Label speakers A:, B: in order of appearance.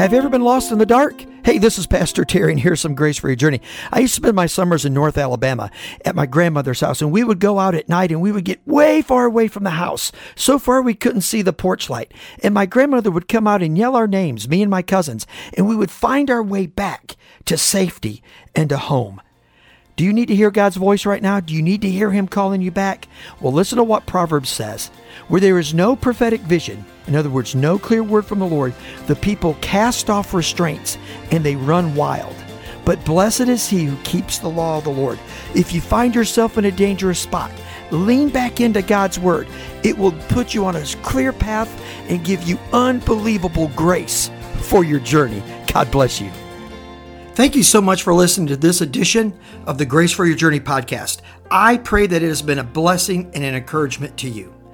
A: Have you ever been lost in the dark? Hey, this is Pastor Terry, and here's some grace for your journey. I used to spend my summers in North Alabama at my grandmother's house, and we would go out at night and we would get way far away from the house, so far we couldn't see the porch light. And my grandmother would come out and yell our names, me and my cousins, and we would find our way back to safety and to home. Do you need to hear God's voice right now? Do you need to hear Him calling you back? Well, listen to what Proverbs says. Where there is no prophetic vision, in other words, no clear word from the Lord, the people cast off restraints and they run wild. But blessed is he who keeps the law of the Lord. If you find yourself in a dangerous spot, lean back into God's word. It will put you on a clear path and give you unbelievable grace for your journey. God bless you. Thank you so much for listening to this edition of the Grace for Your Journey podcast. I pray that it has been a blessing and an encouragement to you.